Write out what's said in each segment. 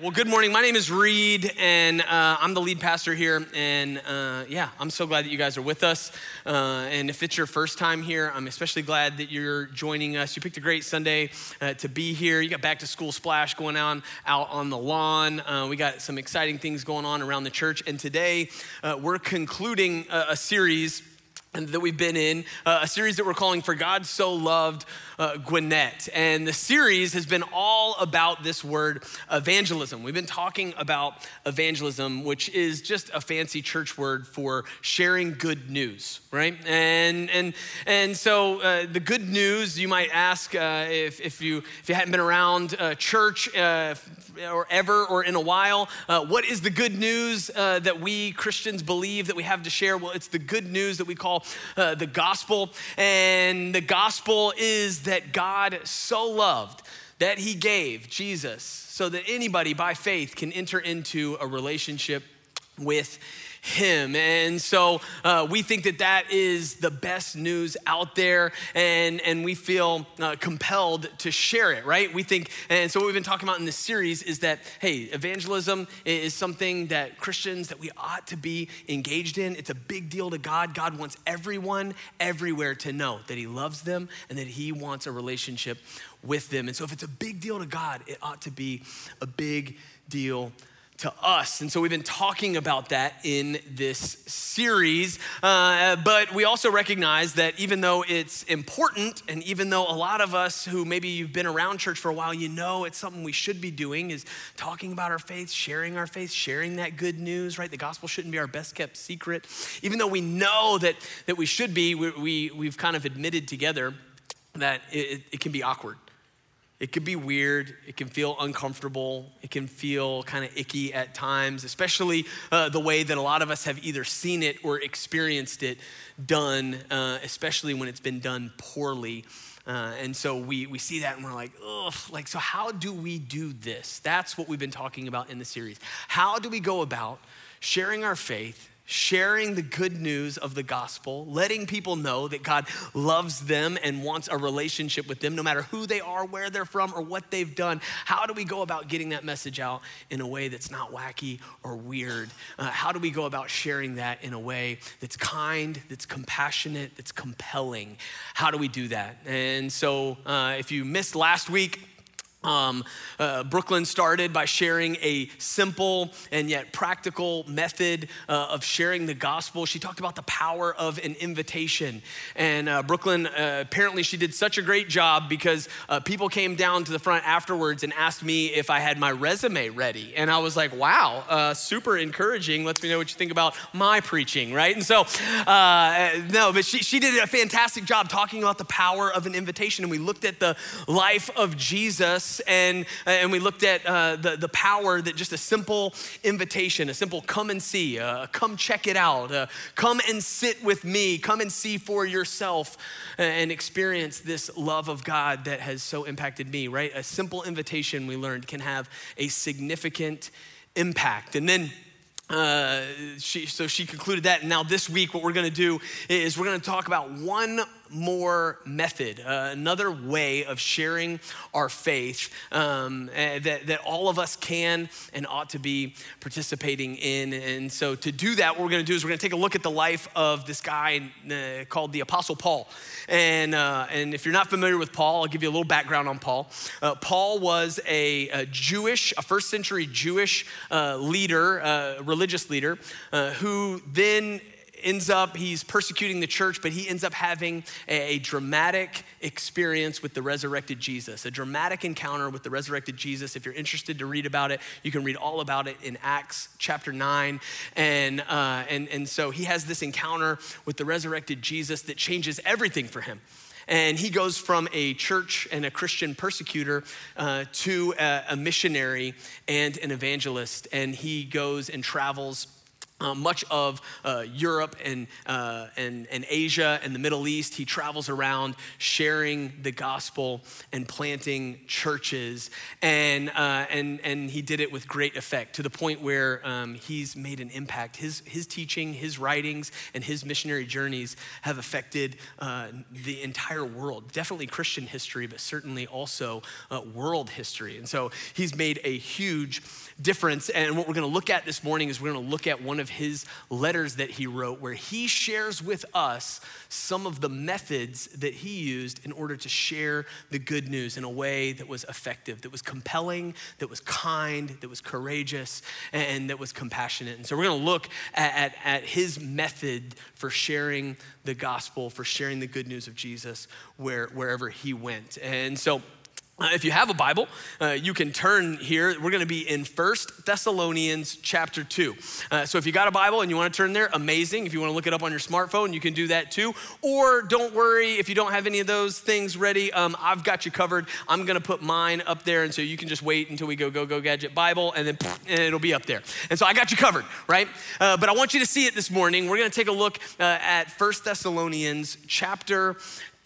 Well, good morning. My name is Reed, and uh, I'm the lead pastor here. And uh, yeah, I'm so glad that you guys are with us. Uh, and if it's your first time here, I'm especially glad that you're joining us. You picked a great Sunday uh, to be here. You got back to school splash going on out on the lawn. Uh, we got some exciting things going on around the church. And today, uh, we're concluding a, a series that we've been in, uh, a series that we're calling For God So Loved uh, Gwinnett. And the series has been all about this word evangelism. We've been talking about evangelism, which is just a fancy church word for sharing good news, right? And, and, and so uh, the good news, you might ask uh, if, if, you, if you hadn't been around uh, church uh, or ever or in a while, what is the good news that we Christians believe that we have to share? Well, it's the good news that we call uh, the gospel. And the gospel is that God so loved that he gave Jesus so that anybody by faith can enter into a relationship with him. And so uh, we think that that is the best news out there, and, and we feel uh, compelled to share it, right? We think, and so what we've been talking about in this series is that, hey, evangelism is something that Christians, that we ought to be engaged in. It's a big deal to God. God wants everyone everywhere to know that he loves them and that he wants a relationship with them. And so if it's a big deal to God, it ought to be a big deal to us. And so we've been talking about that in this series. Uh, but we also recognize that even though it's important, and even though a lot of us who maybe you've been around church for a while, you know it's something we should be doing is talking about our faith, sharing our faith, sharing that good news, right? The gospel shouldn't be our best kept secret. Even though we know that, that we should be, we, we, we've kind of admitted together that it, it can be awkward it can be weird. It can feel uncomfortable. It can feel kind of icky at times, especially uh, the way that a lot of us have either seen it or experienced it done, uh, especially when it's been done poorly. Uh, and so we, we see that and we're like, ugh, like, so how do we do this? That's what we've been talking about in the series. How do we go about sharing our faith sharing the good news of the gospel, letting people know that God loves them and wants a relationship with them, no matter who they are, where they're from, or what they've done. How do we go about getting that message out in a way that's not wacky or weird? Uh, how do we go about sharing that in a way that's kind, that's compassionate, that's compelling? How do we do that? And so, uh, if you missed last week, um, uh, Brooklyn started by sharing a simple and yet practical method uh, of sharing the gospel. She talked about the power of an invitation. And uh, Brooklyn, uh, apparently, she did such a great job because uh, people came down to the front afterwards and asked me if I had my resume ready. And I was like, wow, uh, super encouraging. Lets me know what you think about my preaching, right? And so, no, but she, she did a fantastic job talking about the power of an invitation. And we looked at the life of Jesus and, and we looked at uh, the, the power that just a simple invitation, a simple come and see, uh, come check it out, uh, come and sit with me, come and see for yourself and experience this love of God that has so impacted me, right? A simple invitation we learned can have a significant impact. And then uh, she, so she concluded that. And now, this week, what we're going to do is we're going to talk about one more method, uh, another way of sharing our faith um, uh, that, that all of us can and ought to be participating in. And so, to do that, what we're going to do is we're going to take a look at the life of this guy uh, called the Apostle Paul. And, uh, and if you're not familiar with Paul, I'll give you a little background on Paul. Uh, Paul was a, a, Jewish, a first century Jewish uh, leader, religious leader, who then ends up, he's persecuting the church, but he ends up having a, a, dramatic experience with the resurrected Jesus, a dramatic encounter with the resurrected Jesus. If you're interested to read about it, you can read all about it in Acts chapter 9. And, uh, and, and so he has this encounter with the resurrected Jesus that changes everything for him. And he goes from a church and a Christian persecutor uh, to a, a missionary and an evangelist. And he goes and travels uh, much of uh, Europe and, uh, and, and Asia and the Middle East. He travels around sharing the gospel and planting churches. And, uh, and, and he did it with great effect to the point where um, he's made an impact. His, his teaching, his writings, and his missionary journeys have affected uh, the entire world. Definitely Christian history, but certainly also uh, world history. And so he's made a huge difference. And what we're going to look at this morning is we're going to look at one of his letters that he wrote, where he shares with us some of the methods that he used in order to share the good news in a way that was effective, that was compelling, that was kind, that was courageous, and that was compassionate. And so we're going to look at, at, at his method for sharing the gospel, for sharing the good news of Jesus where, wherever he went. And so, uh, if you have a Bible, uh, you can turn here. We're going to be in First Thessalonians chapter 2. Uh, so if you got a Bible and you want to turn there, amazing. If you want to look it up on your smartphone, you can do that too. Or don't worry if you don't have any of those things ready. Um, I've got you covered. I'm going to put mine up there, and so you can just wait until we go go go gadget Bible, and then and it'll be up there. And so I got you covered, right? Uh, but I want you to see it this morning. We're going to take a look uh, at First Thessalonians chapter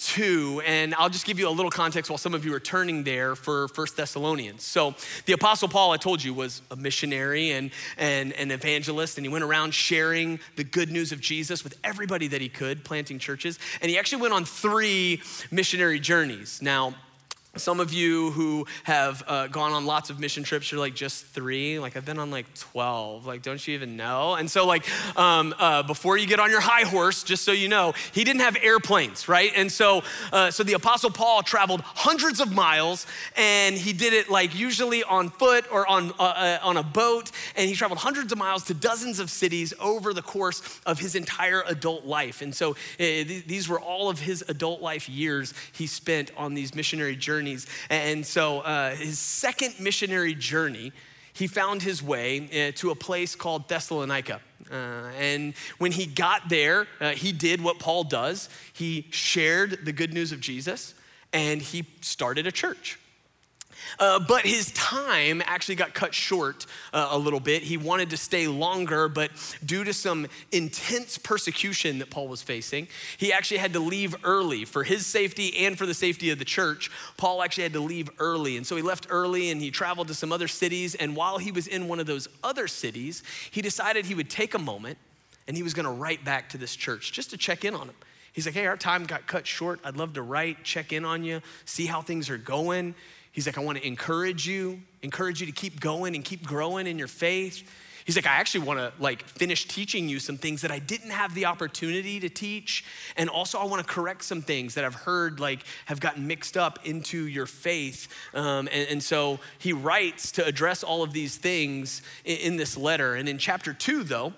2 and i'll just give you a little context while some of you are turning there for First thessalonians. So the apostle paul i told you was a missionary and, and an evangelist and he went around sharing the good news of jesus with everybody that he could planting churches and he actually went on three missionary journeys. Now some of you who have uh, gone on lots of mission trips, you're like, just three? Like, I've been on like 12. Like, don't you even know? And so, like, um, uh, before you get on your high horse, just so you know, he didn't have airplanes, right? And so, uh, so the Apostle Paul traveled hundreds of miles, and he did it like usually on foot or on, uh, uh, on a boat. And he traveled hundreds of miles to dozens of cities over the course of his entire adult life. And so, uh, th- these were all of his adult life years he spent on these missionary journeys journeys. And so uh, his second missionary journey, he found his way uh, to a place called Thessalonica. Uh, and when he got there, uh, he did what Paul does. He shared the good news of Jesus and he started a church. Uh, but his time actually got cut short uh, a little bit. He wanted to stay longer, but due to some intense persecution that Paul was facing, he actually had to leave early for his safety and for the safety of the church. Paul actually had to leave early. And so he left early and he traveled to some other cities. And while he was in one of those other cities, he decided he would take a moment and he was going to write back to this church just to check in on them. He's like, hey, our time got cut short. I'd love to write, check in on you, see how things are going. He's like, I want to encourage you, encourage you to keep going and keep growing in your faith. He's like, I actually want to like finish teaching you some things that I didn't have the opportunity to teach. And also I want to correct some things that I've heard like have gotten mixed up into your faith. Um, and, and, so he writes to address all of these things in, in this letter. And in chapter two, though,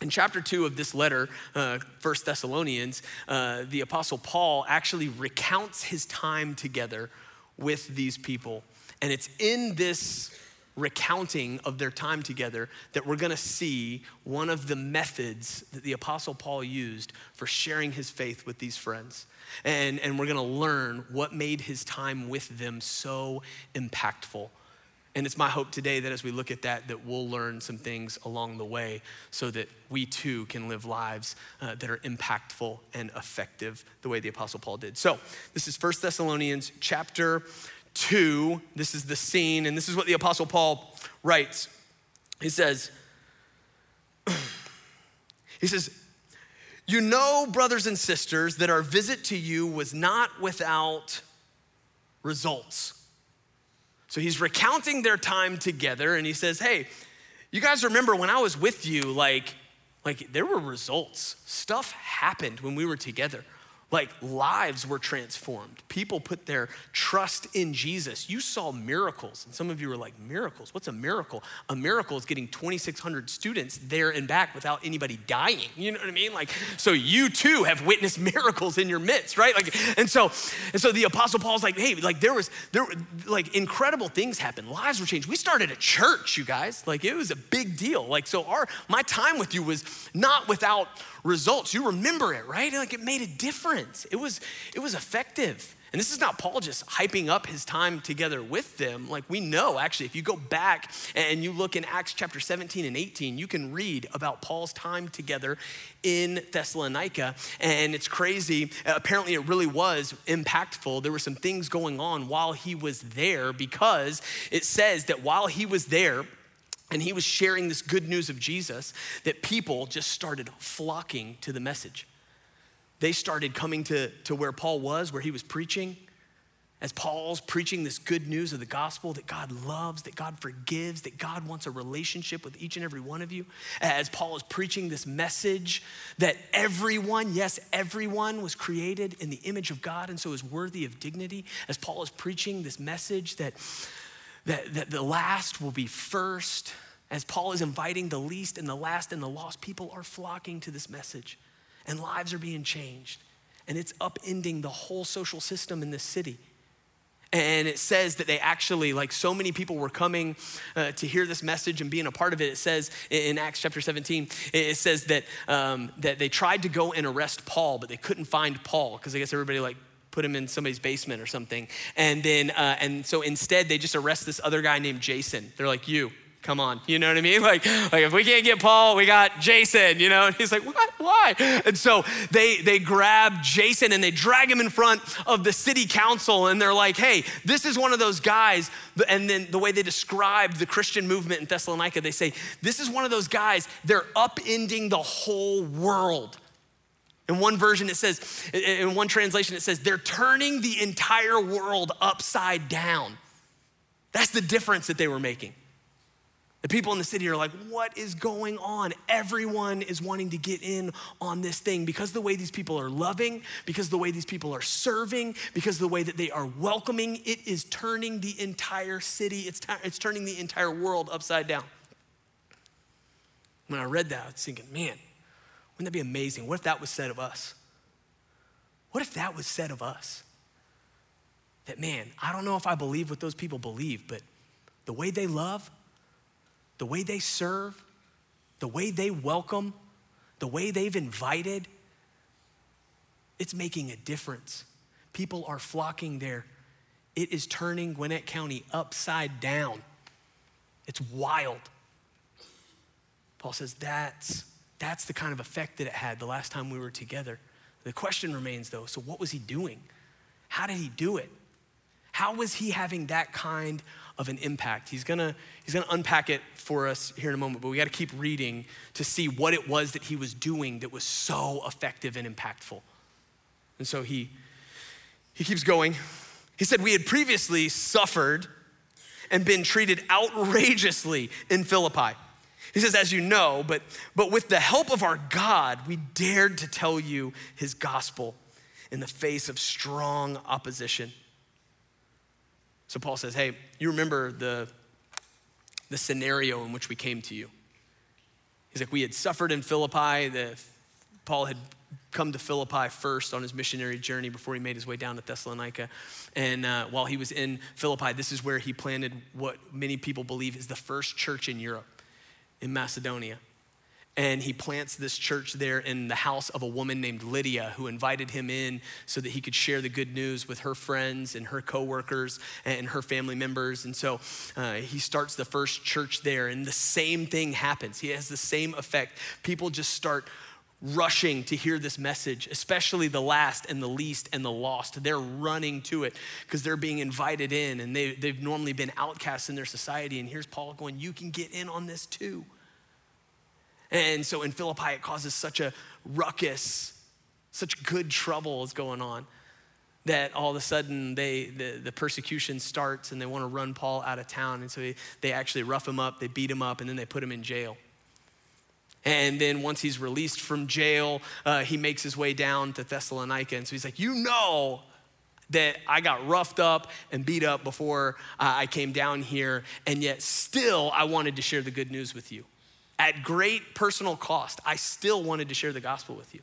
in chapter two of this letter, uh, First Thessalonians, uh, the Apostle Paul actually recounts his time together with these people. And it's in this recounting of their time together that we're going to see one of the methods that the Apostle Paul used for sharing his faith with these friends. And, and we're going to learn what made his time with them so impactful. And it's my hope today that as we look at that, that we'll learn some things along the way so that we too can live lives uh, that are impactful and effective the way the Apostle Paul did. So this is First Thessalonians chapter 2. This is the scene, and this is what the Apostle Paul writes. He says, he says, you know, brothers and sisters, that our visit to you was not without results. So he's recounting their time together and he says, Hey, you guys remember when I was with you, like, like there were results. Stuff happened when we were together. Like lives were transformed. People put their trust in Jesus. You saw miracles. And some of you were like, miracles? What's a miracle? A miracle is getting 2,600 students there and back without anybody dying. You know what I mean? Like, so you too have witnessed miracles in your midst, right? Like, and so, and so the apostle Paul's like, hey, like there was, there like incredible things happened. Lives were changed. We started a church, you guys. Like it was a big deal. Like, so our, my time with you was not without results. You remember it, right? Like it made a difference difference. It was, it was effective. And this is not Paul just hyping up his time together with them. Like we know, actually, if you go back and you look in Acts chapter 17 and 18, you can read about Paul's time together in Thessalonica. And it's crazy. Apparently, it really was impactful. There were some things going on while he was there because it says that while he was there, and he was sharing this good news of Jesus, that people just started flocking to the message they started coming to, to where Paul was, where he was preaching. As Paul's preaching this good news of the gospel that God loves, that God forgives, that God wants a relationship with each and every one of you. As Paul is preaching this message that everyone, yes, everyone was created in the image of God and so is worthy of dignity. As Paul is preaching this message that, that, that the last will be first. As Paul is inviting the least and the last and the lost, people are flocking to this message and lives are being changed. And it's upending the whole social system in this city. And it says that they actually, like so many people were coming uh, to hear this message and being a part of it. It says in Acts chapter 17, it says that, um, that they tried to go and arrest Paul, but they couldn't find Paul because I guess everybody like put him in somebody's basement or something. And then, uh, and so instead they just arrest this other guy named Jason. They're like, you, Come on, you know what I mean? Like, like if we can't get Paul, we got Jason, you know? And he's like, what? Why? And so they they grab Jason and they drag him in front of the city council and they're like, hey, this is one of those guys. And then the way they describe the Christian movement in Thessalonica, they say, this is one of those guys, they're upending the whole world. In one version, it says, in one translation, it says, they're turning the entire world upside down. That's the difference that they were making. The people in the city are like, what is going on? Everyone is wanting to get in on this thing because the way these people are loving, because the way these people are serving, because the way that they are welcoming, it is turning the entire city, it's, t- it's turning the entire world upside down. When I read that, I was thinking, man, wouldn't that be amazing? What if that was said of us? What if that was said of us? That, man, I don't know if I believe what those people believe, but the way they love, the way they serve, the way they welcome, the way they've invited, it's making a difference. People are flocking there. It is turning Gwinnett County upside down. It's wild. Paul says that's, that's the kind of effect that it had the last time we were together. The question remains though so, what was he doing? How did he do it? How was he having that kind of an impact. He's gonna, he's gonna unpack it for us here in a moment, but we gotta keep reading to see what it was that he was doing that was so effective and impactful. And so he, he keeps going. He said, We had previously suffered and been treated outrageously in Philippi. He says, as you know, but, but with the help of our God, we dared to tell you his gospel in the face of strong opposition. So Paul says, Hey, you remember the, the scenario in which we came to you. He's like, We had suffered in Philippi. The, Paul had come to Philippi first on his missionary journey before he made his way down to Thessalonica. And uh, while he was in Philippi, this is where he planted what many people believe is the first church in Europe, in Macedonia and he plants this church there in the house of a woman named Lydia who invited him in so that he could share the good news with her friends and her coworkers and her family members. And so uh, he starts the first church there, and the same thing happens. He has the same effect. People just start rushing to hear this message, especially the last and the least and the lost. They're running to it because they're being invited in and they, they've normally been outcasts in their society. And here's Paul going, You can get in on this too. And so in Philippi, it causes such a ruckus, such good trouble is going on that all of a sudden they, the, the persecution starts and they want to run Paul out of town. And so they, they actually rough him up, they beat him up, and then they put him in jail. And then once he's released from jail, uh, he makes his way down to Thessalonica. And so he's like, You know that I got roughed up and beat up before uh, I came down here, and yet still I wanted to share the good news with you at great personal cost, I still wanted to share the gospel with you.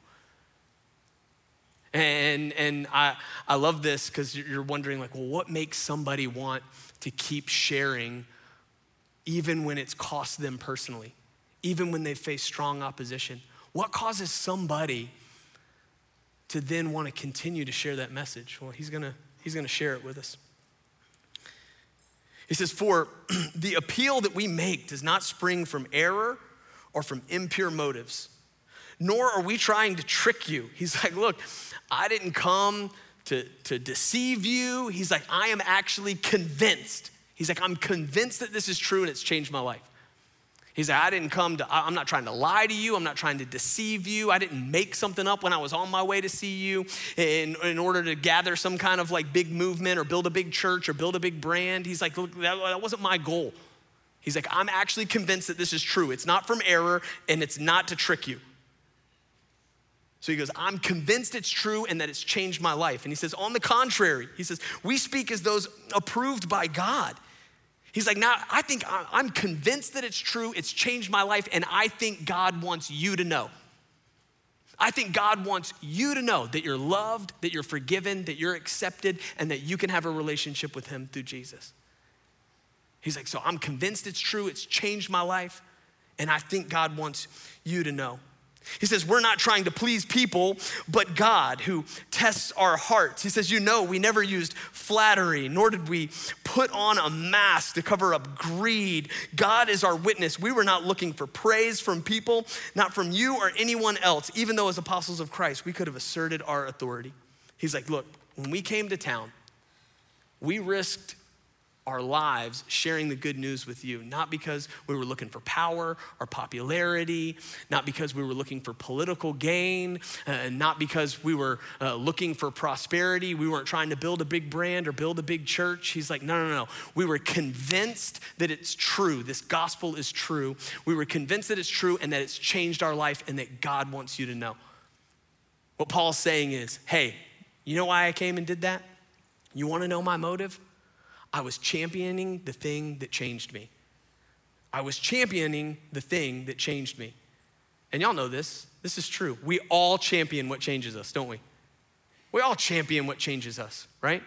And, and I, I love this because you're wondering, like, well, what makes somebody want to keep sharing even when it's cost them personally, even when they face strong opposition? What causes somebody to then want to continue to share that message? Well, he's going to he's going to share it with us. He says, For the appeal that we make does not spring from error or from impure motives, nor are we trying to trick you. He's like, Look, I didn't come to, to deceive you. He's like, I am actually convinced. He's like, I'm convinced that this is true and it's changed my life. He's like, I didn't come to, I'm not trying to lie to you. I'm not trying to deceive you. I didn't make something up when I was on my way to see you in, in order to gather some kind of like big movement or build a big church or build a big brand. He's like, look, that, that wasn't my goal. He's like, I'm actually convinced that this is true. It's not from error and it's not to trick you. So he goes, I'm convinced it's true and that it's changed my life. And he says, on the contrary, he says, we speak as those approved by God. He's like, now I think I'm convinced that it's true, it's changed my life, and I think God wants you to know. I think God wants you to know that you're loved, that you're forgiven, that you're accepted, and that you can have a relationship with Him through Jesus. He's like, so I'm convinced it's true, it's changed my life, and I think God wants you to know. He says, We're not trying to please people, but God who tests our hearts. He says, You know, we never used flattery, nor did we put on a mask to cover up greed. God is our witness. We were not looking for praise from people, not from you or anyone else, even though as apostles of Christ, we could have asserted our authority. He's like, Look, when we came to town, we risked our lives sharing the good news with you, not because we were looking for power or popularity, not because we were looking for political gain, uh, not because we were uh, looking for prosperity. We weren't trying to build a big brand or build a big church. He's like, no, no, no. We were convinced that it's true. This gospel is true. We were convinced that it's true and that it's changed our life and that God wants you to know. What Paul's saying is, hey, you know why I came and did that? You want to know my motive? I was championing the thing that changed me. I was championing the thing that changed me. And y'all know this. This is true. We all champion what changes us, don't we? We all champion what changes us, right?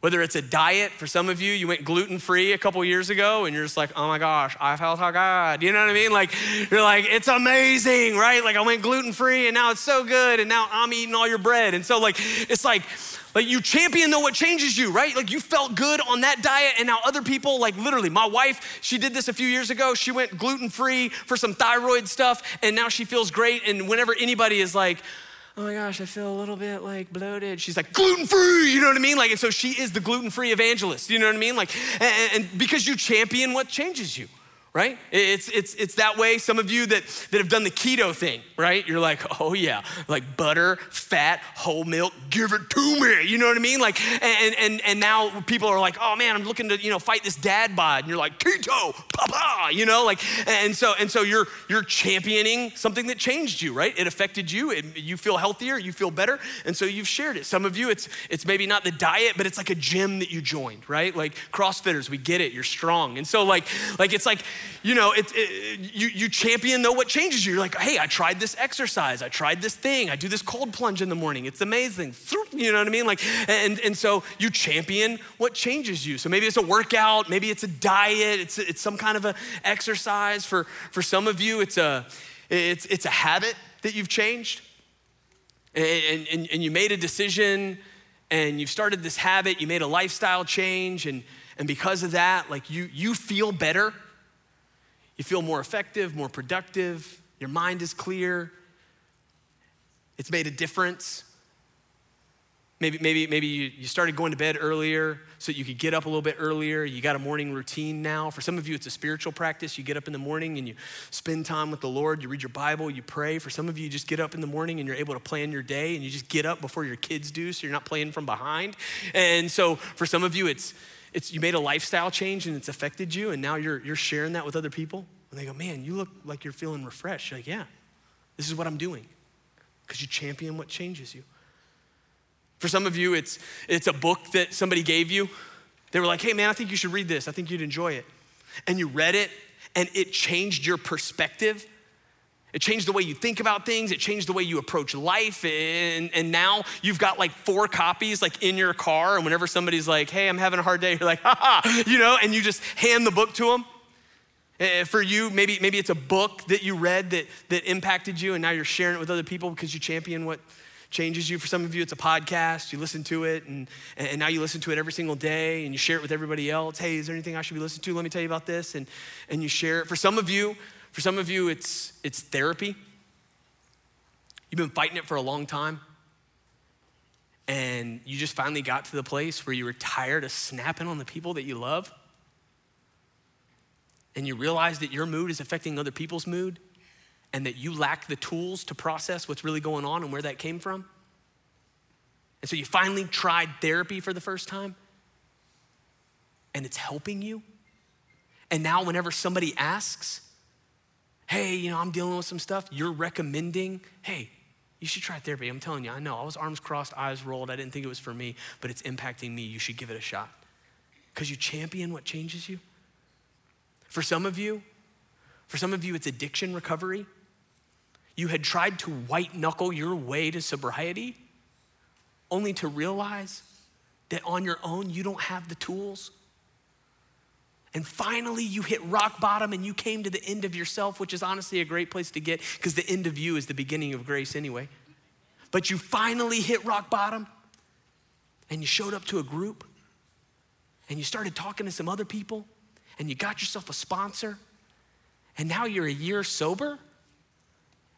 Whether it's a diet, for some of you, you went gluten free a couple years ago and you're just like, oh my gosh, I felt how God. You know what I mean? Like, you're like, it's amazing, right? Like, I went gluten free and now it's so good and now I'm eating all your bread. And so, like, it's like, like you champion though what changes you, right? Like you felt good on that diet, and now other people, like literally, my wife, she did this a few years ago. She went gluten free for some thyroid stuff, and now she feels great. And whenever anybody is like, oh my gosh, I feel a little bit like bloated. She's like, gluten free, you know what I mean? Like, and so she is the gluten free evangelist, you know what I mean? Like, and, and because you champion what changes you right? It's, it's, it's that way. Some of you that, that have done the keto thing, right? You're like, oh yeah, like butter, fat, whole milk, give it to me. You know what I mean? Like, and, and, and now people are like, oh man, I'm looking to, you know, fight this dad bod. And you're like, keto, papa, you know, like, and so, and so you're, you're championing something that changed you, right? It affected you. You feel healthier, you feel better. And so you've shared it. Some of you, it's, it's maybe not the diet, but it's like a gym that you joined, right? Like CrossFitters, we get it. You're strong. And so like, like, it's like, you know, it, it, you, you champion know what changes you. You're like, hey, I tried this exercise. I tried this thing. I do this cold plunge in the morning. It's amazing. You know what I mean? Like, and, and so you champion what changes you. So maybe it's a workout, maybe it's a diet, it's, it's some kind of an exercise. For, for some of you, it's a, it's, it's a habit that you've changed. And, and, and you made a decision and you've started this habit, you made a lifestyle change, and, and because of that, like you, you feel better you feel more effective, more productive, your mind is clear. It's made a difference. Maybe, maybe, maybe you, you started going to bed earlier so you could get up a little bit earlier. You got a morning routine now. For some of you, it's a spiritual practice. You get up in the morning and you spend time with the Lord. You read your Bible, you pray. For some of you, you just get up in the morning and you're able to plan your day and you just get up before your kids do so you're not playing from behind. And so for some of you, it's it's, you made a lifestyle change and it's affected you, and now you're, you're sharing that with other people. And they go, Man, you look like you're feeling refreshed. You're like, yeah, this is what I'm doing. Because you champion what changes you. For some of you, it's, it's a book that somebody gave you. They were like, hey, man, I think you should read this. I think you'd enjoy it. And you read it, and it changed your perspective it changed the way you think about things. It changed the way you approach life. And, and now you've got like four copies like in your car. And whenever somebody's like, hey, I'm having a hard day, you're like, ha ha, you know, and you just hand the book to them. Eh, for you, maybe, maybe it's a book that you read that, that impacted you, and now you're sharing it with other people because you champion what changes you. For some of you, it's a podcast. You listen to it, and, and now you listen to it every single day, and you share it with everybody else. Hey, is there anything I should be listening to? Let me tell you about this, and, and you share it. For some of you, for some of you, it's it's therapy. You've been fighting it for a long time, and you just finally got to the place where you were tired of snapping on the people that you love, and you realize that your mood is affecting other people's mood and that you lack the tools to process what's really going on and where that came from. And so you finally tried therapy for the first time and it's helping you. And now, whenever somebody asks, hey, you know, I'm dealing with some stuff, you're recommending, hey, you should try therapy. I'm telling you, I know. I was arms crossed, eyes rolled. I didn't think it was for me, but it's impacting me. You should give it a shot. Because you champion what changes you. For some of you, for some of you, it's addiction recovery. You had tried to white knuckle your way to sobriety, only to realize that on your own you don't have the tools. And finally, you hit rock bottom and you came to the end of yourself, which is honestly a great place to get because the end of you is the beginning of grace anyway. But you finally hit rock bottom and you showed up to a group and you started talking to some other people and you got yourself a sponsor and now you're a year sober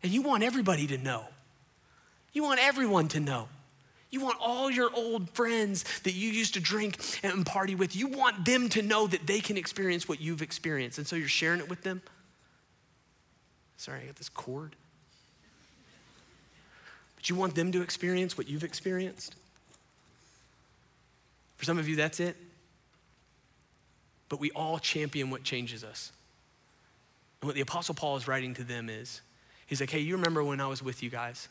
and you want everybody to know. You want everyone to know. You want all your old friends that you used to drink and party with, you want them to know that they can experience what you've experienced. And so you're sharing it with them. Sorry, I got this cord. But you want them to experience what you've experienced. For some of you, that's it. But we all champion what changes us. And what the Apostle Paul is writing to them is He's like, hey, you remember when I was with you guys?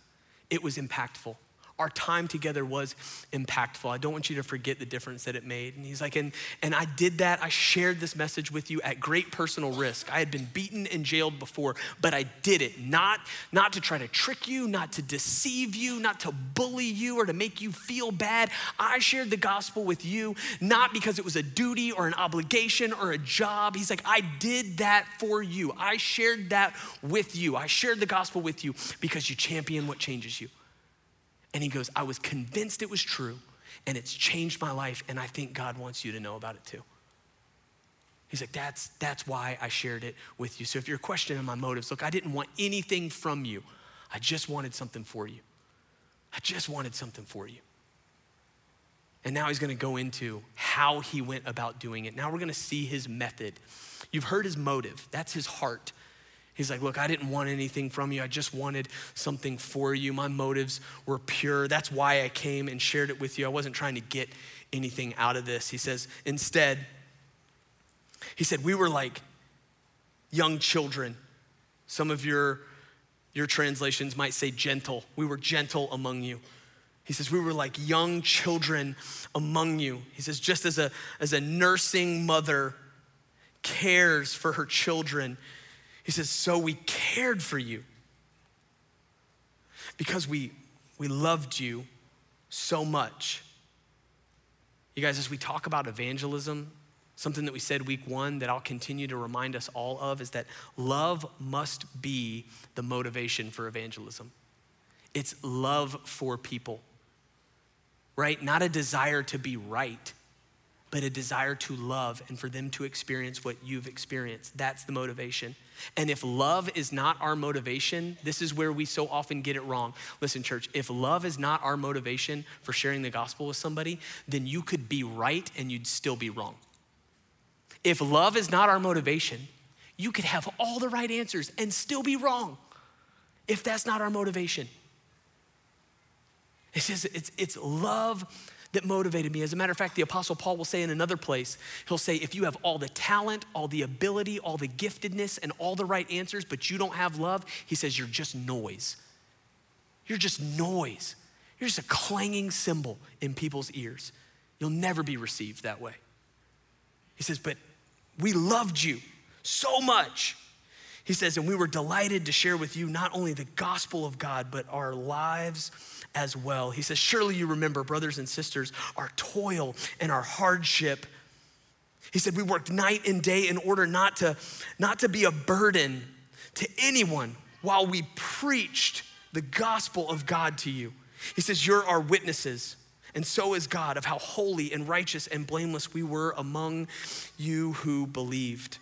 It was impactful. Our time together was impactful. I don't want you to forget the difference that it made. And he's like, and, and I did that. I shared this message with you at great personal risk. I had been beaten and jailed before, but I did it not, not to try to trick you, not to deceive you, not to bully you or to make you feel bad. I shared the gospel with you, not because it was a duty or an obligation or a job. He's like, I did that for you. I shared that with you. I shared the gospel with you because you champion what changes you. And he goes, I was convinced it was true, and it's changed my life, and I think God wants you to know about it too. He's like, that's, that's why I shared it with you. So if you're questioning my motives, look, I didn't want anything from you. I just wanted something for you. I just wanted something for you. And now he's gonna go into how he went about doing it. Now we're gonna see his method. You've heard his motive, that's his heart. He's like, Look, I didn't want anything from you. I just wanted something for you. My motives were pure. That's why I came and shared it with you. I wasn't trying to get anything out of this. He says, Instead, he said, We were like young children. Some of your, your translations might say gentle. We were gentle among you. He says, We were like young children among you. He says, Just as a, as a nursing mother cares for her children, he says, So we cared for you because we, we loved you so much. You guys, as we talk about evangelism, something that we said week one that I'll continue to remind us all of is that love must be the motivation for evangelism. It's love for people, right? Not a desire to be right, but a desire to love and for them to experience what you've experienced. That's the motivation. And if love is not our motivation, this is where we so often get it wrong. Listen, church, if love is not our motivation for sharing the gospel with somebody, then you could be right and you'd still be wrong. If love is not our motivation, you could have all the right answers and still be wrong if that's not our motivation. It says it's, it's love that motivated me. As a matter of fact, the Apostle Paul will say in another place, he'll say, if you have all the talent, all the ability, all the giftedness, and all the right answers, but you don't have love, he says, you're just noise. You're just noise. You're just a clanging cymbal in people's ears. You'll never be received that way. He says, but we loved you so much. He says, and we were delighted to share with you not only the gospel of God, but our lives as well. He says, Surely you remember, brothers and sisters, our toil and our hardship. He said, We worked night and day in order not to, not to be a burden to anyone while we preached the gospel of God to you. He says, You're our witnesses, and so is God, of how holy and righteous and blameless we were among you who believed.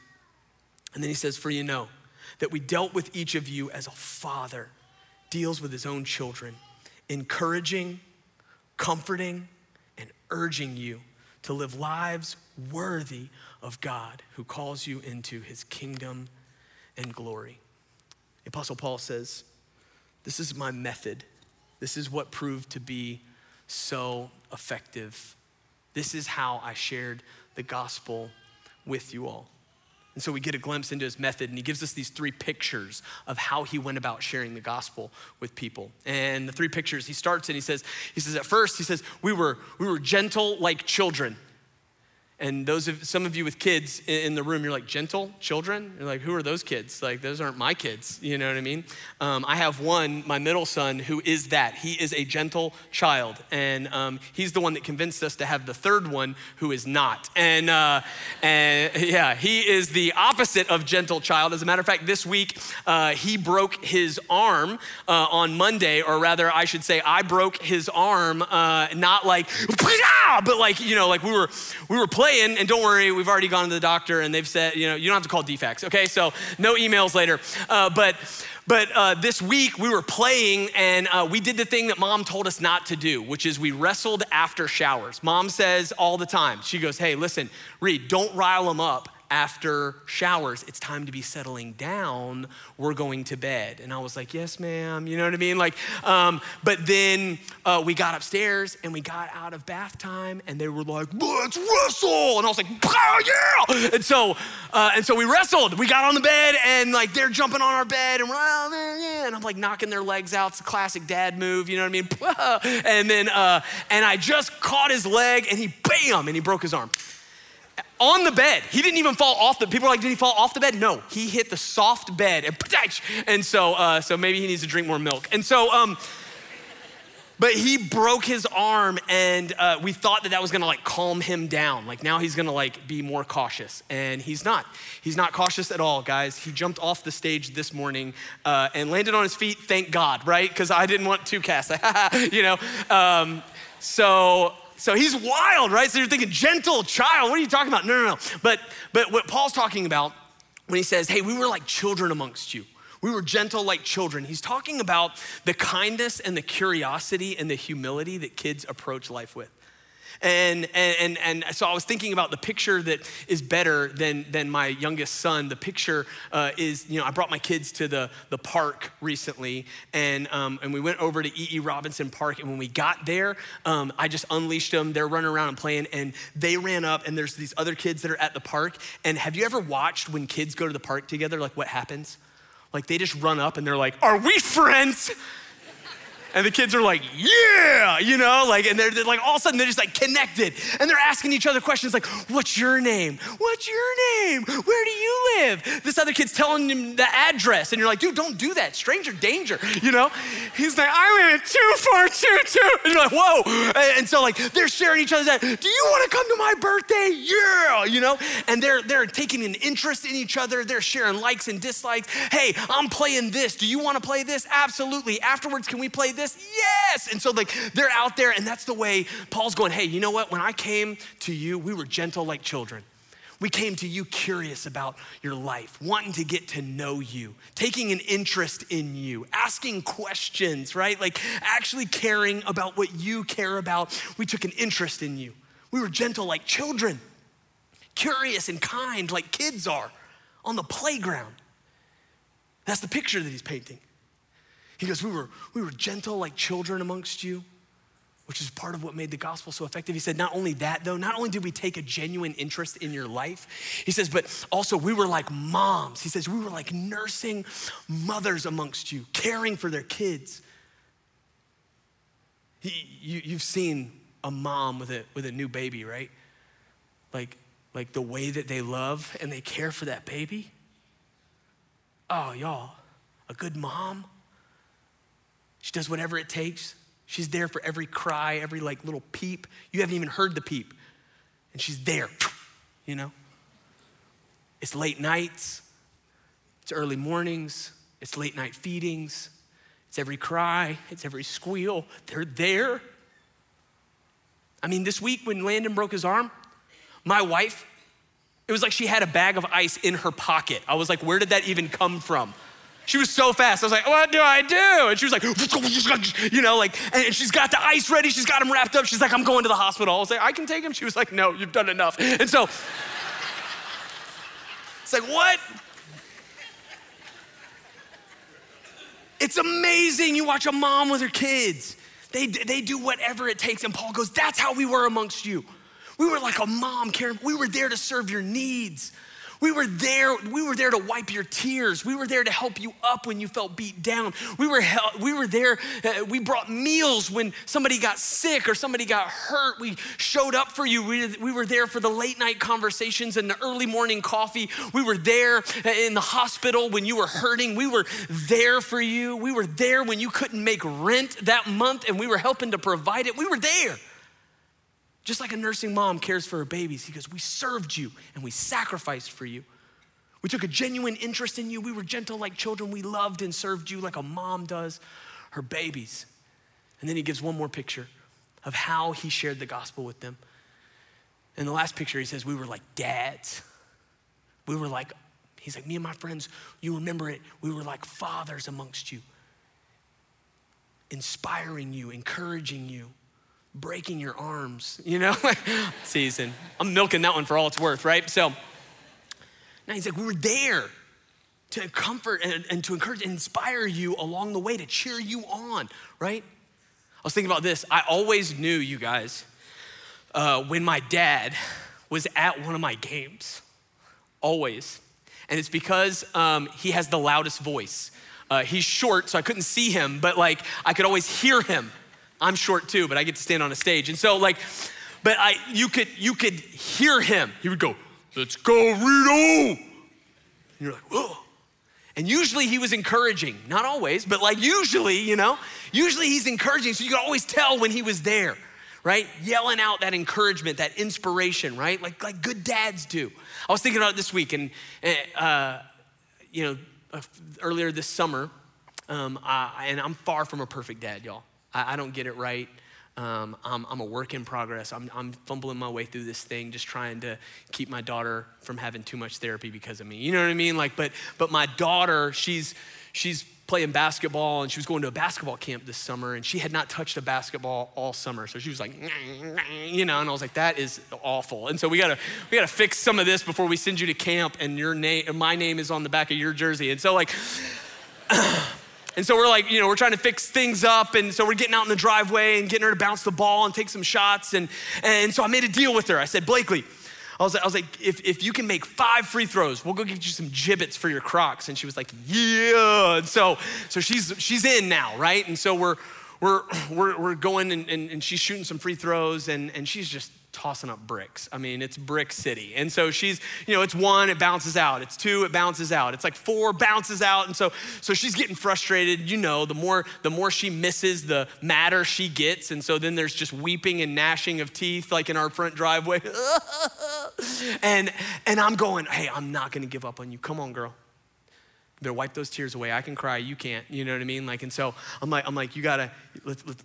And then he says, For you know that we dealt with each of you as a father deals with his own children, encouraging, comforting, and urging you to live lives worthy of God who calls you into his kingdom and glory. The Apostle Paul says, This is my method. This is what proved to be so effective. This is how I shared the gospel with you all. And so we get a glimpse into his method, and he gives us these three pictures of how he went about sharing the gospel with people. And the three pictures, he starts and he says, he says, at first, he says, we were, we were gentle like children. And those of some of you with kids in the room, you're like, gentle children? You're like, who are those kids? Like, those aren't my kids. You know what I mean? Um, I have one, my middle son, who is that. He is a gentle child. And um, he's the one that convinced us to have the third one who is not. And, uh, and yeah, he is the opposite of gentle child. As a matter of fact, this week, uh, he broke his arm uh, on Monday, or rather, I should say, I broke his arm, uh, not like, but like, you know, like we were, we were playing and don't worry, we've already gone to the doctor and they've said, you know, you don't have to call DFACS, okay? So no emails later. Uh, but but uh, this week we were playing and uh, we did the thing that mom told us not to do, which is we wrestled after showers. Mom says all the time, she goes, hey, listen, Reed, don't rile them up after showers, it's time to be settling down. We're going to bed. And I was like, yes, ma'am. You know what I mean? Like, um, but then uh, we got upstairs and we got out of bath time and they were like, let's wrestle. And I was like, oh, yeah. And so, uh, and so we wrestled. We got on the bed and like they're jumping on our bed and we're, oh, yeah. And I'm like knocking their legs out. It's a classic dad move. You know what I mean? and then, uh, and I just caught his leg and he bam, and he broke his arm on the bed. He didn't even fall off the. People are like, did he fall off the bed? No, he hit the soft bed and and so uh, so maybe he needs to drink more milk. And so um, but he broke his arm and uh, we thought that that was gonna like calm him down like now he's gonna like be more cautious and he's not he's not cautious at all guys he jumped off the stage this morning uh, and landed on his feet thank god right because i didn't want to cast you know um, so so he's wild, right? So you're thinking, gentle child, what are you talking about? No, no, no. But, but what Paul's talking about when he says, hey, we were like children amongst you. We were gentle like children. He's talking about the kindness and the curiosity and the humility that kids approach life with. And, and, and, so I was thinking about the picture that is better than, than my youngest son. The picture uh, is, you know, I brought my kids to the, the park recently, and, um, and we went over to E.E. Robinson Park. And when we got there, um, I just unleashed them. They're running around and playing, and they ran up, and there's these other kids that are at the park. And have you ever watched when kids go to the park together, like what happens? Like they just run up and they're like, Are we friends? And the kids are like, yeah, you know, like, and they're, they're, like, all of a sudden they're just like connected. And they're asking each other questions like, what's your name? What's your name? Where do you live? This other kid's telling him the address. And you're like, dude, don't do that. Stranger danger, you know? He's like, I live at 2422. And you're like, whoa. And so, like, they're sharing each other's, do you want to come to my birthday? Yeah, you know? And they're, they're taking an interest in each other. They're sharing likes and dislikes. Hey, I'm playing this. Do you want to play this? Absolutely. Afterwards, can we play this? This? Yes. And so, like, they're out there, and that's the way Paul's going, hey, you know what? When I came to you, we were gentle like children. We came to you curious about your life, wanting to get to know you, taking an interest in you, asking questions, right? Like actually caring about what you care about. We took an interest in you. We were gentle like children, curious and kind like kids are on the playground. That's the picture that he's painting. He goes, we were, we were gentle like children amongst you, which is part of what made the gospel so effective. He said, not only that, though, not only did we take a genuine interest in your life, he says, but also we were like moms. He says, we were like nursing mothers amongst you, caring for their kids. He, you, you've seen a mom with a, with a new baby, right? Like, like the way that they love and they care for that baby. Oh, y'all, a good mom she does whatever it takes. She's there for every cry, every like little peep. You haven't even heard the peep. And she's there, you know? It's late nights, it's early mornings, it's late night feedings, It's every cry, it's every squeal. They're there. I mean, this week when Landon broke his arm, my wife, it was like she had a bag of ice in her pocket. I was like, where did that even come from? She was so fast. I was like, what do I do? And she was like, you know, like, and she's got the ice ready. She's got him wrapped up. She's like, I'm going to the hospital. I was like, I can take him. She was like, no, you've done enough. And so it's like, what? It's amazing. You watch a mom with her kids. They, they do whatever it takes. And Paul goes, that's how we were amongst you. We were like a mom, Karen. We were there to serve your needs. We were there, we were there to wipe your tears. We were there to help you up when you felt beat down. We were, we were there, uh, we brought meals when somebody got sick or somebody got hurt. We showed up for you. We, we were there for the late night conversations and the early morning coffee. We were there uh, in the hospital when you were hurting. We were there for you. We were there when you couldn't make rent that month and we were helping to provide it. We were there. Just like a nursing mom cares for her babies, he goes, We served you and we sacrificed for you. We took a genuine interest in you. We were gentle like children. We loved and served you like a mom does her babies. And then he gives one more picture of how he shared the gospel with them. In the last picture, he says, We were like dads. We were like, he's like, Me and my friends, you remember it, we were like fathers amongst you, inspiring you, encouraging you breaking your arms, you know? Season. I'm milking that one for all it's worth, right? So now he's like, we were there to comfort and, and, to encourage and inspire you along the way, to cheer you on, right? I was thinking about this. I always knew, you guys, uh, when my dad was at one of my games, always. And it's because um, he has the loudest voice. Uh, he's short, so I couldn't see him, but like I could always hear him I'm short too, but I get to stand on a stage. And so like, but I you could you could hear him. He would go, let's go, Rito. And you're like, whoa. And usually he was encouraging, not always, but like usually, you know, usually he's encouraging. So you could always tell when he was there, right? Yelling out that encouragement, that inspiration, right? Like, like good dads do. I was thinking about it this week, and, uh, you know, uh, earlier this summer, um, I, and I'm far from a perfect dad, y'all. I, I don't get it right. Um, I'm, I'm, a work in progress. I'm, I'm, fumbling my way through this thing, just trying to keep my daughter from having too much therapy because of me. You know what I mean? Like, but but my daughter, she's she's playing basketball and she was going to a basketball camp this summer and she had not touched a basketball all summer. So she was like, you know, and I was like, that is awful. And so we gotta we gotta fix some of this before we send you to camp and your name, my name is on the back of your jersey. And so like. And so we're like, you know, we're trying to fix things up. And so we're getting out in the driveway and getting her to bounce the ball and take some shots. And, and so I made a deal with her. I said, Blakely, I was, I was like, if, if you can make five free throws, we'll go get you some Jibbitz for your Crocs. And she was like, yeah. And so, so she's, she's in now, right? And so we're, we're, we're, we're going and, and, and she's shooting some free throws and, and she's just tossing up bricks. I mean, it's brick city. And so she's, you know, it's one, it bounces out. It's two, it bounces out. It's like four, bounces out. And so so she's getting frustrated. You know, the more the more she misses, the madder she gets. And so then there's just weeping and gnashing of teeth like in our front driveway. and and I'm going, "Hey, I'm not going to give up on you. Come on, girl." Better wipe those tears away. I can cry, you can't. You know what I mean? Like, and so I'm like, I'm like, you gotta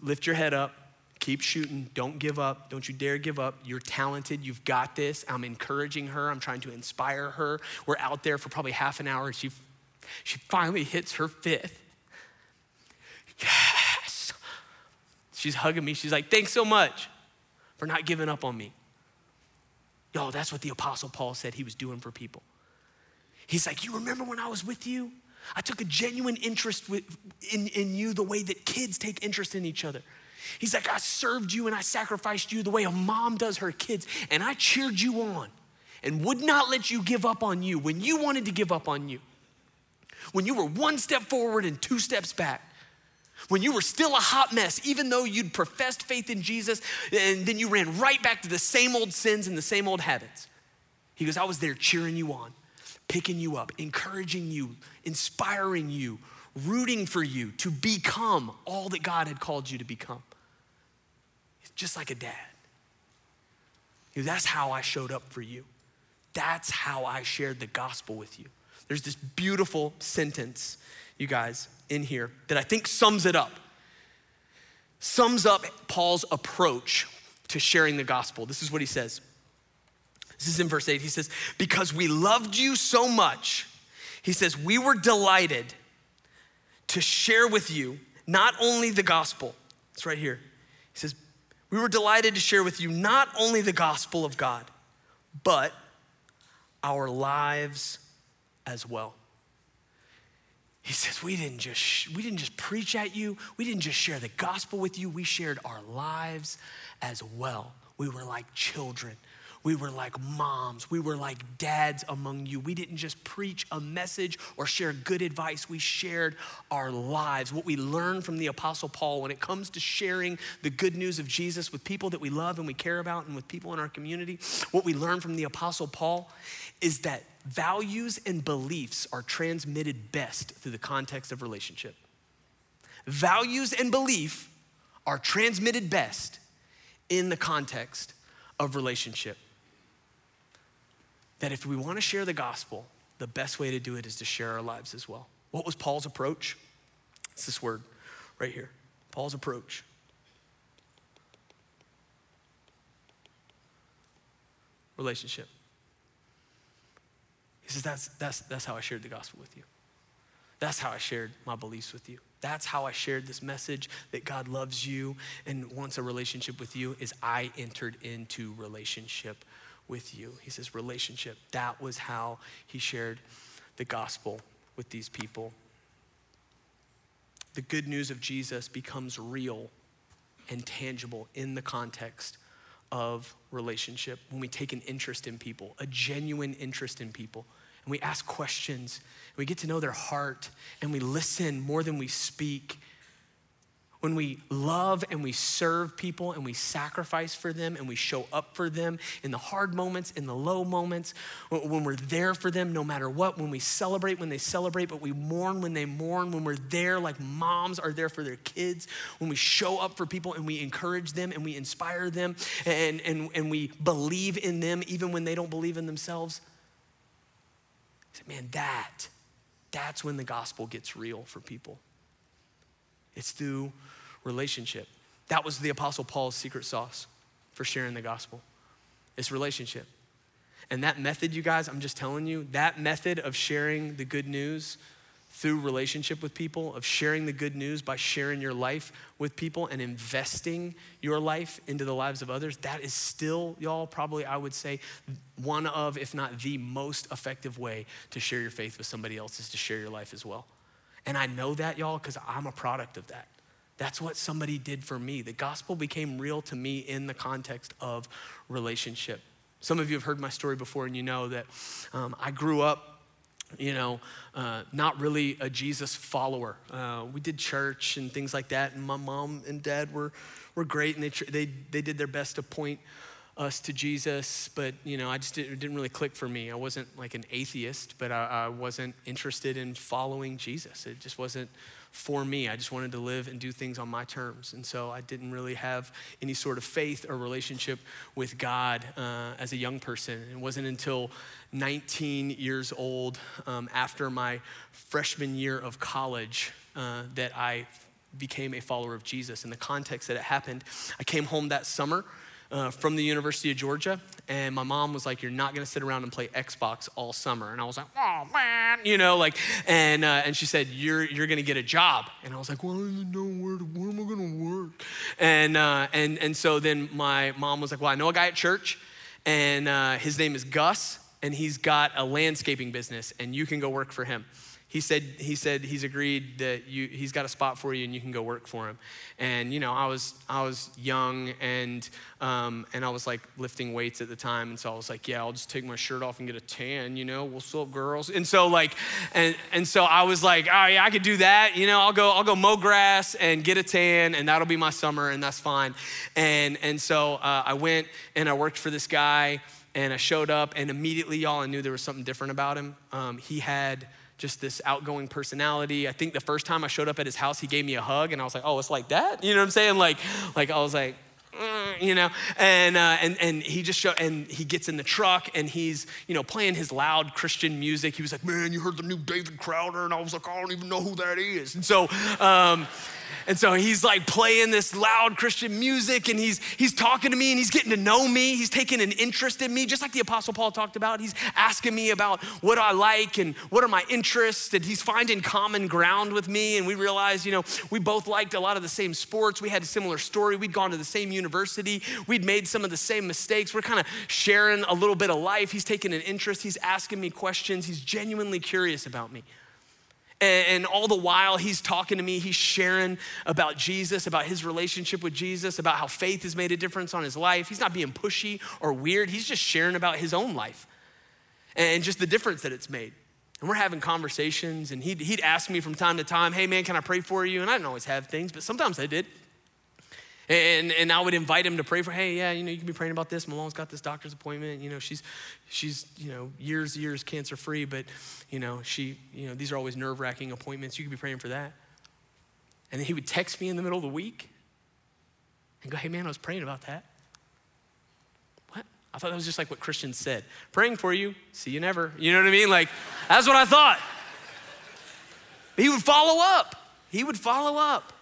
lift your head up Keep shooting. Don't give up. Don't you dare give up. You're talented. You've got this. I'm encouraging her. I'm trying to inspire her. We're out there for probably half an hour. She, she finally hits her fifth. Yes. She's hugging me. She's like, Thanks so much for not giving up on me. Yo, that's what the Apostle Paul said he was doing for people. He's like, You remember when I was with you? I took a genuine interest in, in you the way that kids take interest in each other. He's like, I served you and I sacrificed you the way a mom does her kids, and I cheered you on and would not let you give up on you when you wanted to give up on you. When you were one step forward and two steps back. When you were still a hot mess, even though you'd professed faith in Jesus, and then you ran right back to the same old sins and the same old habits. He goes, I was there cheering you on, picking you up, encouraging you, inspiring you, rooting for you to become all that God had called you to become just like a dad. That's how I showed up for you. That's how I shared the gospel with you. There's this beautiful sentence you guys, in here that I think sums it up. Sums up Paul's approach to sharing the gospel. This is what he says. This is in verse 8. He says, Because we loved you so much, he says, we were delighted to share with you not only the gospel, it's right here. He says, We were delighted to share with you not only the gospel of God, but our lives as well. He says, we didn't just we didn't just preach at you, we didn't just share the gospel with you, we shared our lives as well. We were like children. We were like moms. We were like dads among you. We didn't just preach a message or share good advice. We shared our lives. What we learned from the Apostle Paul when it comes to sharing the good news of Jesus with people that we love and we care about and with people in our community, what we learned from the Apostle Paul is that values and beliefs are transmitted best through the context of relationship. Values and belief are transmitted best in the context of relationship that if we want to share the gospel, the best way to do it is to share our lives as well. What was Paul's approach? It's this word right here Paul's approach. Relationship. He says, that's, that's, that's how I shared the gospel with you. That's how I shared my beliefs with you. That's how I shared this message that God loves you and wants a relationship with you is I entered into relationship with you. He says, relationship. That was how he shared the gospel with these people. The good news of Jesus becomes real and tangible in the context of relationship when we take an interest in people, a genuine interest in people, and we ask questions, and we get to know their heart, and we listen more than we speak when we love and we serve people and we sacrifice for them and we show up for them in the hard moments, in the low moments, when we're there for them no matter what, when we celebrate when they celebrate, but we mourn when they mourn, when we're there like moms are there for their kids, when we show up for people and we encourage them and we inspire them and, and, and we believe in them even when they don't believe in themselves. Man, that, that's when the gospel gets real for people. It's through relationship. That was the Apostle Paul's secret sauce for sharing the gospel. It's relationship. And that method, you guys, I'm just telling you, that method of sharing the good news through relationship with people, of sharing the good news by sharing your life with people and investing your life into the lives of others, that is still, y'all, probably I would say, one of, if not the most effective way to share your faith with somebody else is to share your life as well. And I know that, y'all, because I'm a product of that. That's what somebody did for me. The gospel became real to me in the context of relationship. Some of you have heard my story before, and you know that um, I grew up, you know, uh, not really a Jesus follower. Uh, we did church and things like that, and my mom and dad were, were great, and they, they, they did their best to point us to Jesus, but you know, I just didn't, it didn't really click for me. I wasn't like an atheist, but I, I, wasn't interested in following Jesus. It just wasn't for me. I just wanted to live and do things on my terms, and so I didn't really have any sort of faith or relationship with God uh, as a young person. It wasn't until 19 years old, um, after my freshman year of college, uh, that I became a follower of Jesus. In the context that it happened, I came home that summer uh, from the University of Georgia, and my mom was like, "You're not gonna sit around and play Xbox all summer." And I was like, "Oh man," you know, like, and uh, and she said, "You're you're gonna get a job," and I was like, "Well, I don't know where to, where am I gonna work?" And uh, and and so then my mom was like, "Well, I know a guy at church, and uh, his name is Gus, and he's got a landscaping business, and you can go work for him." He said he said he's agreed that you he's got a spot for you and you can go work for him. And you know i was i was young and um, and i was like lifting weights at the time. And so i was like yeah i'll just take my shirt off and get a tan you know what's up girls? And so like and and so i was like oh yeah i could do that you know i'll go i'll go mow grass and get a tan and that'll be my summer and that's fine. And and so uh, i went and i worked for this guy and i showed up and immediately y'all i knew there was something different about him. Um, he had just this outgoing personality. I think the first time I showed up at his house, he gave me a hug, and I was like, oh, it's like that? You know what I'm saying? Like, like I was like, mm, you know, and, uh, and, and he just show, and he gets in the truck and he's, you know, playing his loud Christian music. He was like, man, you heard the new David Crowder? And I was like, I don't even know who that is. And so, um, and so he's like playing this loud Christian music and he's he's talking to me and he's getting to know me. He's taking an interest in me, just like the Apostle Paul talked about. He's asking me about what I like and what are my interests, and he's finding common ground with me. And we realized, you know, we both liked a lot of the same sports. We had a similar story. We'd gone to the same university. We'd made some of the same mistakes. We're kind of sharing a little bit of life. He's taking an interest. He's asking me questions. He's genuinely curious about me. And, all the while, he's talking to me, he's sharing about Jesus, about his relationship with Jesus, about how faith has made a difference on his life. He's not being pushy or weird, he's just sharing about his own life and just the difference that it's made. And we're having conversations, and he'd, he'd ask me from time to time, Hey, man, can I pray for you? And I didn't always have things, but sometimes I did. And, and I would invite him to pray for, hey, yeah, you know, you can be praying about this. Malone's got this doctor's appointment. You know, she's, she's you know, years, years cancer free, but, you know, she, you know, these are always nerve wracking appointments. You could be praying for that. And then he would text me in the middle of the week and go, hey, man, I was praying about that. What? I thought that was just like what Christians said praying for you, see you never. You know what I mean? Like, that's what I thought. He would follow up. He would follow up.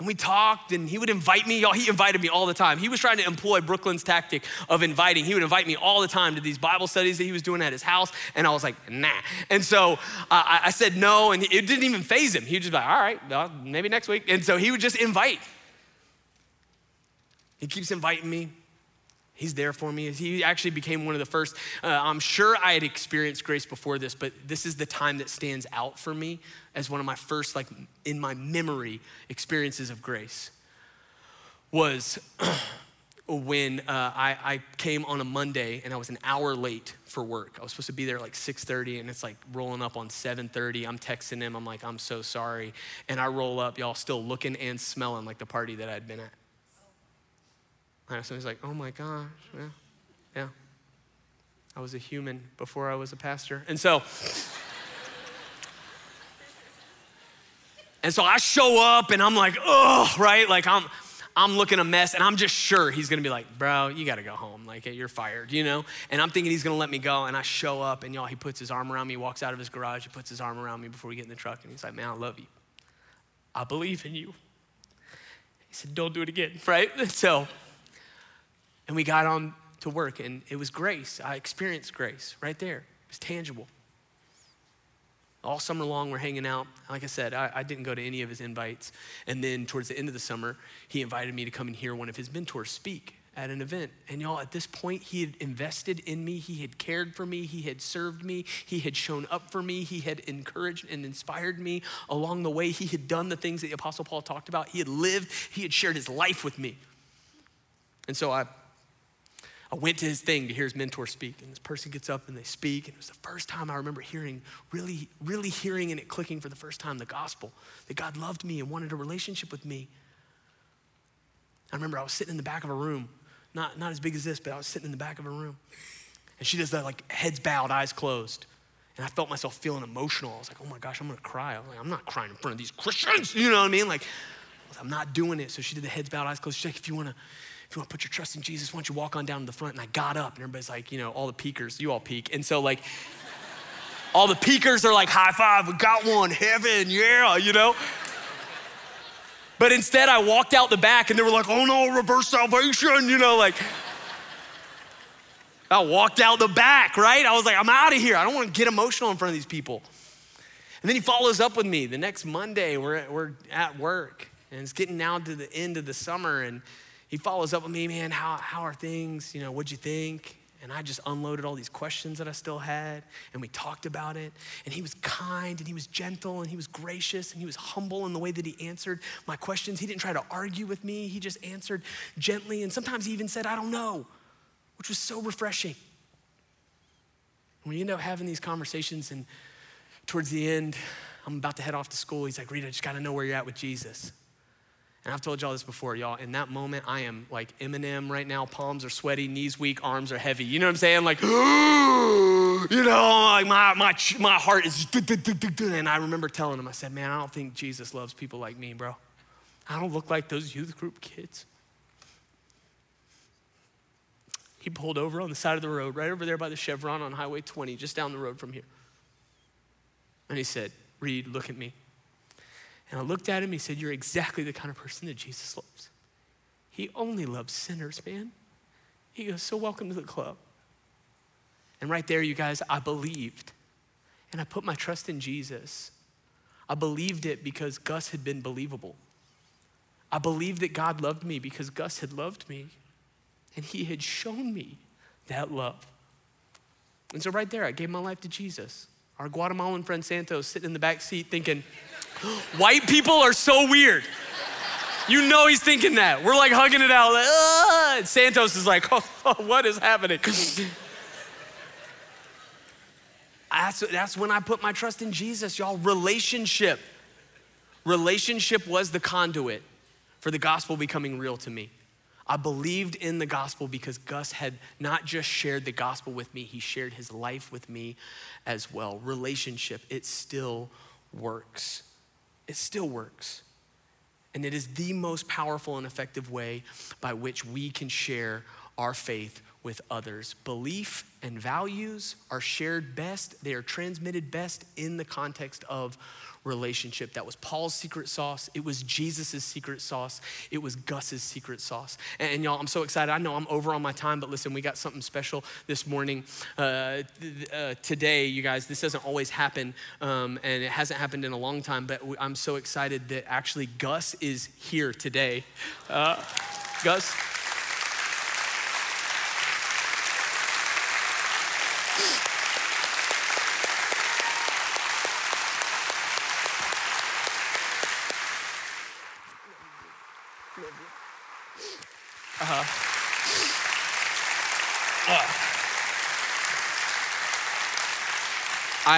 And we talked, and he would invite me. Y'all, he invited me all the time. He was trying to employ Brooklyn's tactic of inviting. He would invite me all the time to these Bible studies that he was doing at his house, and I was like, nah. And so uh, I said no, and it didn't even faze him. He would just be like, all right, well, maybe next week. And so he would just invite. He keeps inviting me. He's there for me. He actually became one of the first. Uh, I'm sure I had experienced grace before this, but this is the time that stands out for me as one of my first, like in my memory, experiences of grace. Was when uh, I, I, came on a Monday and I was an hour late for work. I was supposed to be there like 6:30, and it's like rolling up on 7:30. I'm texting him. I'm like, I'm so sorry, and I roll up, y'all, still looking and smelling like the party that I'd been at. And so he's like, oh my gosh, yeah, yeah. I was a human before I was a pastor. And so, and so I show up and I'm like, oh, right? Like I'm, I'm looking a mess and I'm just sure he's gonna be like, bro, you gotta go home. Like, you're fired, you know? And I'm thinking he's gonna let me go. And I show up and y'all, he puts his arm around me, walks out of his garage, he puts his arm around me before we get in the truck. And he's like, man, I love you. I believe in you. He said, don't do it again, right? So and we got on to work, and it was grace. I experienced grace right there. It was tangible. All summer long, we're hanging out. Like I said, I, I, didn't go to any of his invites. And then towards the end of the summer, he invited me to come and hear one of his mentors speak at an event. And y'all, at this point, he had invested in me. He had cared for me. He had served me. He had shown up for me. He had encouraged and inspired me along the way. He had done the things that the Apostle Paul talked about. He had lived, he had shared his life with me. And so I I went to his thing to hear his mentor speak, and this person gets up and they speak, and it was the first time I remember hearing, really, really hearing and it clicking for the first time the gospel that God loved me and wanted a relationship with me. I remember I was sitting in the back of a room, not, not as big as this, but I was sitting in the back of a room. And she does that like heads bowed, eyes closed. And I felt myself feeling emotional. I was like, oh my gosh, I'm gonna cry. I was like, I'm not crying in front of these Christians. You know what I mean? Like, I am not doing it. So she did the heads bowed, eyes closed. She's like, if you wanna, if you want to put your trust in Jesus, why don't you walk on down to the front? And I got up, and everybody's like, you know, all the peakers, you all peek. And so, like, all the peakers are like, high five, we got one, heaven, yeah, you know? But instead, I walked out the back, and they were like, oh no, reverse salvation, you know, like, I walked out the back, right? I was like, I'm out of here. I don't want to get emotional in front of these people. And then he follows up with me the next Monday. We're, we're at work, and it's getting now to the end of the summer, and he follows up with me, man, how, how are things? You know, what'd you think? And I just unloaded all these questions that I still had, and we talked about it. And he was kind, and he was gentle, and he was gracious, and he was humble in the way that he answered my questions. He didn't try to argue with me, he just answered gently. And sometimes he even said, I don't know, which was so refreshing. When you end up having these conversations, and towards the end, I'm about to head off to school, he's like, Reed, I just gotta know where you're at with Jesus. And I've told y'all this before, y'all. In that moment, I am like Eminem right now. Palms are sweaty, knees weak, arms are heavy. You know what I'm saying? Like, you know, like my, my, my heart is. And I remember telling him, I said, man, I don't think Jesus loves people like me, bro. I don't look like those youth group kids. He pulled over on the side of the road, right over there by the Chevron on Highway 20, just down the road from here. And he said, Reed, look at me. And I looked at him. He said, You're exactly the kind of person that Jesus loves. He only loves sinners, man. He goes, So welcome to the club. And right there, you guys, I believed. And I put my trust in Jesus. I believed it because Gus had been believable. I believed that God loved me because Gus had loved me. And he had shown me that love. And so, right there, I gave my life to Jesus. Our Guatemalan friend Santos sitting in the back seat thinking, white people are so weird. You know he's thinking that. We're like hugging it out. Like, and Santos is like, oh, what is happening? that's, that's when I put my trust in Jesus, y'all. Relationship. Relationship was the conduit for the gospel becoming real to me. I believed in the gospel because Gus had not just shared the gospel with me, he shared his life with me as well. Relationship, it still works. It still works. And it is the most powerful and effective way by which we can share our faith with others. Belief and values are shared best, they are transmitted best in the context of relationship. That was Paul's secret sauce. It was Jesus' secret sauce. It was Gus's secret sauce. And, and, y'all, I'm so excited. I know I'm over on my time, but listen, we got something special this morning. Uh, th- uh, today, you guys, this doesn't always happen, um, and it hasn't happened in a long time, but I'm so excited that actually Gus is here today. Uh, Gus.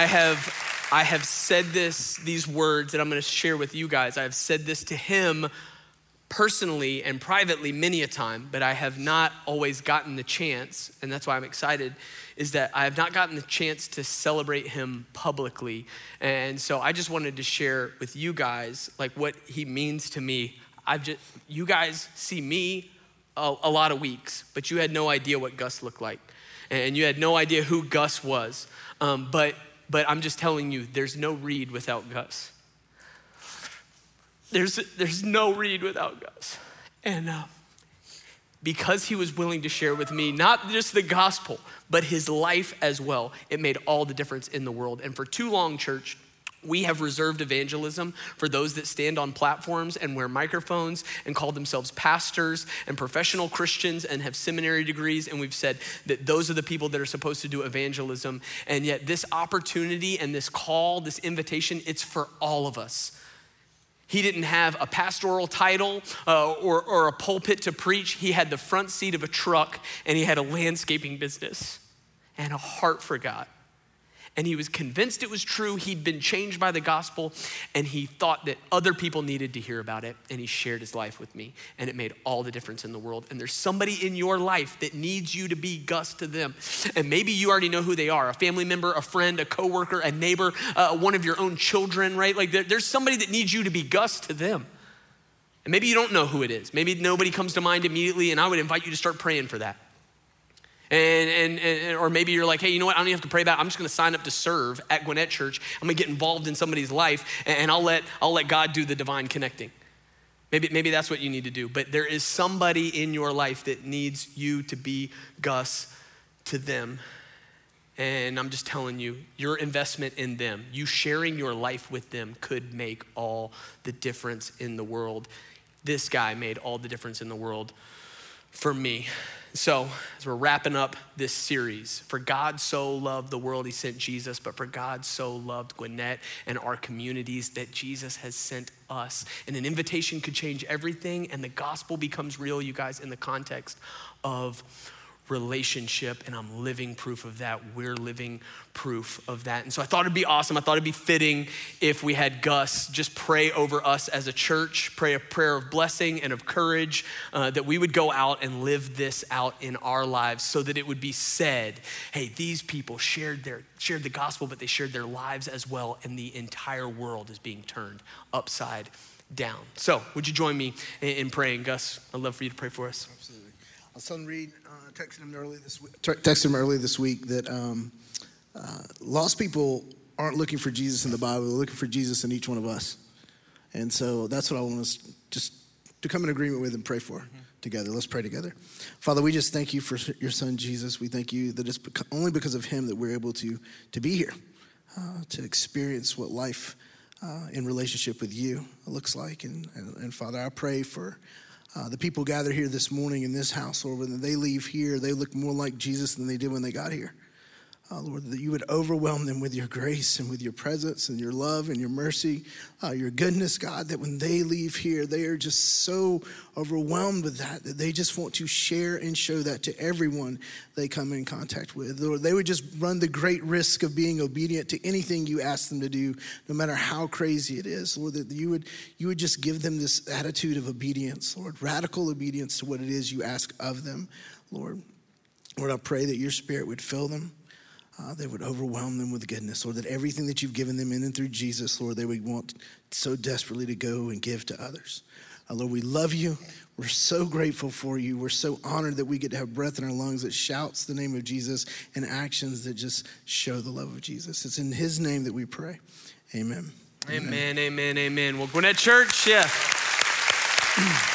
I have, I have said this, these words that I'm going to share with you guys. I have said this to him personally and privately many a time, but I have not always gotten the chance, and that's why I'm excited, is that I have not gotten the chance to celebrate him publicly. And so I just wanted to share with you guys like what he means to me. I've just you guys see me a, a lot of weeks, but you had no idea what Gus looked like. And you had no idea who Gus was. Um, but but I'm just telling you, there's no Reed without Gus. There's, there's no Reed without Gus. And uh, because he was willing to share with me not just the gospel, but his life as well, it made all the difference in the world. And for too long, church, we have reserved evangelism for those that stand on platforms and wear microphones and call themselves pastors and professional Christians and have seminary degrees. And we've said that those are the people that are supposed to do evangelism. And yet, this opportunity and this call, this invitation, it's for all of us. He didn't have a pastoral title uh, or, or a pulpit to preach. He had the front seat of a truck and he had a landscaping business and a heart for God and he was convinced it was true. He'd been changed by the gospel, and he thought that other people needed to hear about it, and he shared his life with me, and it made all the difference in the world. And there's somebody in your life that needs you to be Gus to them, and maybe you already know who they are a family member, a friend, a coworker, a neighbor, uh, one of your own children, right? Like there, there's somebody that needs you to be Gus to them. And maybe you don't know who it is. Maybe nobody comes to mind immediately, and I would invite you to start praying for that. And, and, and, or maybe you're like, hey, you know what? I don't even have to pray about it. I'm just going to sign up to serve at Gwinnett Church. I'm going to get involved in somebody's life, and I'll let, I'll let God do the divine connecting. Maybe, maybe that's what you need to do. But there is somebody in your life that needs you to be Gus to them. And I'm just telling you, your investment in them, you sharing your life with them, could make all the difference in the world. This guy made all the difference in the world for me. So, as we're wrapping up this series, for God so loved the world, he sent Jesus, but for God so loved Gwinnett and our communities that Jesus has sent us. And an invitation could change everything, and the gospel becomes real, you guys, in the context of relationship, and I'm living proof of that. We're living proof of that. And so I thought it'd be awesome. I thought it'd be fitting if we had Gus just pray over us as a church, pray a prayer of blessing and of courage, uh, that we would go out and live this out in our lives so that it would be said, hey, these people shared, their, shared the gospel, but they shared their lives as well, and the entire world is being turned upside down. So, would you join me in, in praying? Gus, I'd love for you to pray for us. Absolutely. Son Reed uh, texted him early this week. Texted him early this week that um, uh, lost people aren't looking for Jesus in the Bible; they're looking for Jesus in each one of us. And so that's what I want us just to come in agreement with and pray for mm-hmm. together. Let's pray together. Father, we just thank you for your son Jesus. We thank you that it's only because of him that we're able to to be here, uh, to experience what life uh, in relationship with you looks like. And, and, and Father, I pray for uh, the people gathered here this morning in this house, Lord, when they leave here, they look more like Jesus than they did when they got here uh, Lord, that you would overwhelm them with your grace and with your presence and your love and your mercy, uh, your goodness, God, that when they leave here, they are just so overwhelmed with that, that they just want to share and show that to everyone they come in contact with. Lord, they would just run the great risk of being obedient to anything you ask them to do, no matter how crazy it is. Lord, that you would, you would just give them this attitude of obedience, Lord, radical obedience to what it is you ask of them, Lord. Lord, I pray that your spirit would fill them uh, they would overwhelm them with goodness, Lord, that everything that you've given them in and through Jesus, Lord, they would want so desperately to go and give to others. Uh, Lord, we love you. We're so grateful for you. We're so honored that we get to have breath in our lungs that shouts the name of Jesus and actions that just show the love of Jesus. It's in his name that we pray. Amen. Amen, amen, amen. amen. Well, Gwinnett Church, yeah.